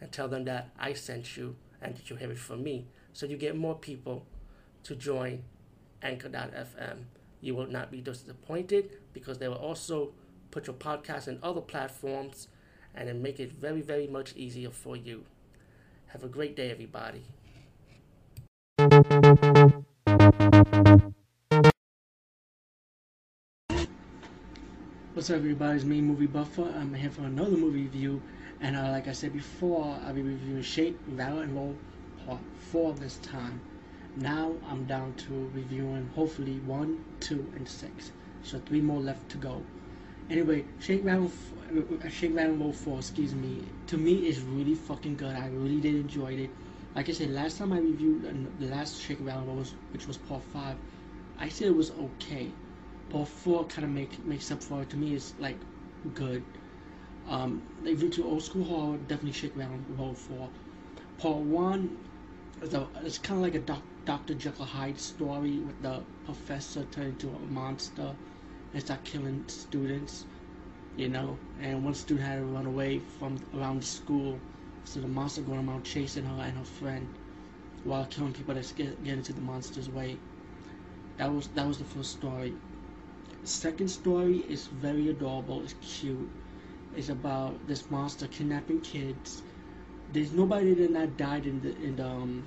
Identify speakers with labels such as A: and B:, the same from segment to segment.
A: and tell them that I sent you and that you have it from me. So you get more people to join Anchor.fm. You will not be disappointed because they will also put your podcast in other platforms and then make it very, very much easier for you. Have a great day, everybody. What's up, everybody? It's me, Movie Buffer. I'm here for another movie review. And uh, like I said before, I'll be reviewing Shake, Rattle, and Roll Part 4 this time. Now I'm down to reviewing hopefully 1, 2, and 6. So 3 more left to go. Anyway, Shake, Rattle, uh, Shake, Rattle, Roll 4, excuse me, to me is really fucking good. I really did enjoy it. Like I said, last time I reviewed uh, the last Shake, Rattle, Roll, which was Part 5, I said it was okay part four kind of make, makes up for it. To me, it's like good. Um, if you're old school horror, definitely Shake Rattle Roll for Part one it's kind of like a doc, Dr. Jekyll Hyde story with the professor turning into a monster and start killing students, you know. And one student had to run away from around the school, so the monster going around chasing her and her friend while killing people that get, get into the monster's way. That was that was the first story second story is very adorable. It's cute. It's about this monster kidnapping kids. There's nobody that not died in the in the, um,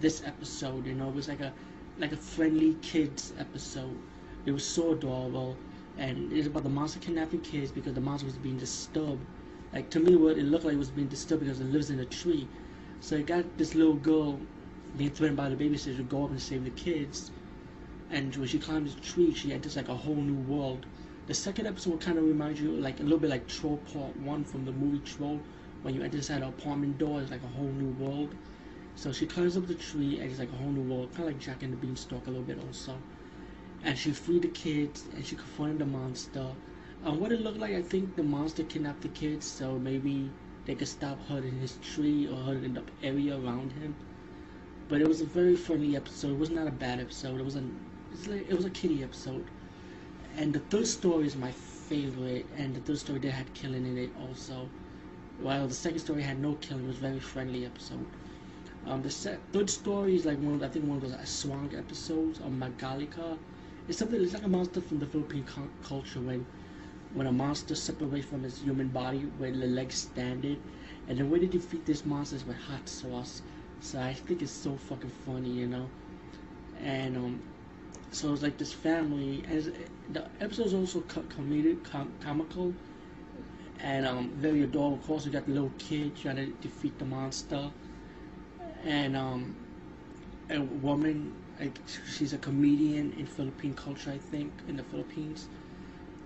A: this episode. You know, it was like a like a friendly kids episode. It was so adorable, and it's about the monster kidnapping kids because the monster was being disturbed. Like to me, what it looked like it was being disturbed because it lives in a tree. So it got this little girl being threatened by the babysitter to go up and save the kids and when she climbs the tree, she enters like a whole new world. The second episode kind of reminds you like a little bit like Troll Part One from the movie Troll. When you enter inside an apartment door, it's like a whole new world. So she climbs up the tree and it's like a whole new world, kind of like Jack and the Beanstalk a little bit also. And she freed the kids and she confronted the monster. And what it looked like, I think the monster kidnapped the kids, so maybe they could stop hurting his tree or hurting the area around him. But it was a very funny episode. It was not a bad episode. It was a it was a kitty episode. And the third story is my favorite, and the third story they had killing in it also. While the second story had no killing, it was very friendly episode. Um, the se- third story is like one of, I think one of those Aswang episodes of Magalika. It's something it's like a monster from the Philippine cu- culture when when a monster separates from its human body where the legs standing, and the way they defeat this monster is with hot sauce. So I think it's so fucking funny, you know. And um, so it's like this family, and the episode's also co- comedic, com- comical, and um, very adorable. Of course, you got the little kid trying to defeat the monster, and um, a woman. Like, she's a comedian in Philippine culture, I think, in the Philippines.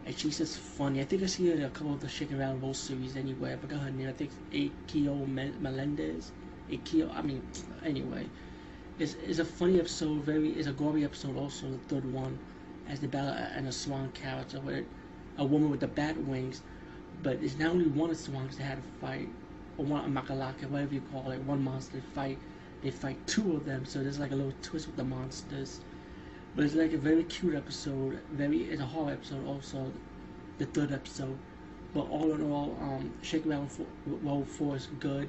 A: And she's just funny. I think I see her in a couple of the Shaking Around Roll series anyway. I forgot her name. I think Aiko Melendez. Aiko, I mean, anyway it's, it's a funny episode, very it's a gory episode also, the third one, as they battle Aswang character with a woman with the bat wings, but it's not only one Aswangs they had to fight, or one Makalaka, whatever you call it, one monster they fight, they fight two of them, so there's like a little twist with the monsters. But it's like a very cute episode, very it's a horror episode also, the third episode. But all in all, um, Shake Rattle Roll 4 is good.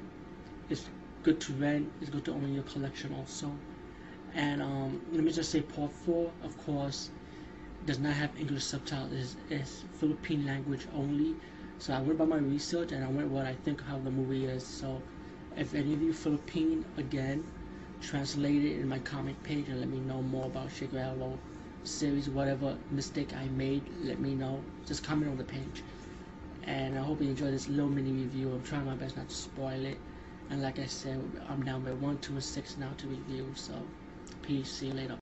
A: It's good to rent. It's good to own your collection also. And um, let me just say, part four, of course, does not have English subtitles. It's, Philippine language only. So I went by my research and I went what I think how the movie is. So if any of you Philippine again, translate it in my comment page and let me know more about Rattle series, whatever mistake I made, let me know. Just comment on the page. And I hope you enjoy this little mini review. I'm trying my best not to spoil it. And like I said, I'm down by 1, 2, and 6 now to review. So, peace. See you later.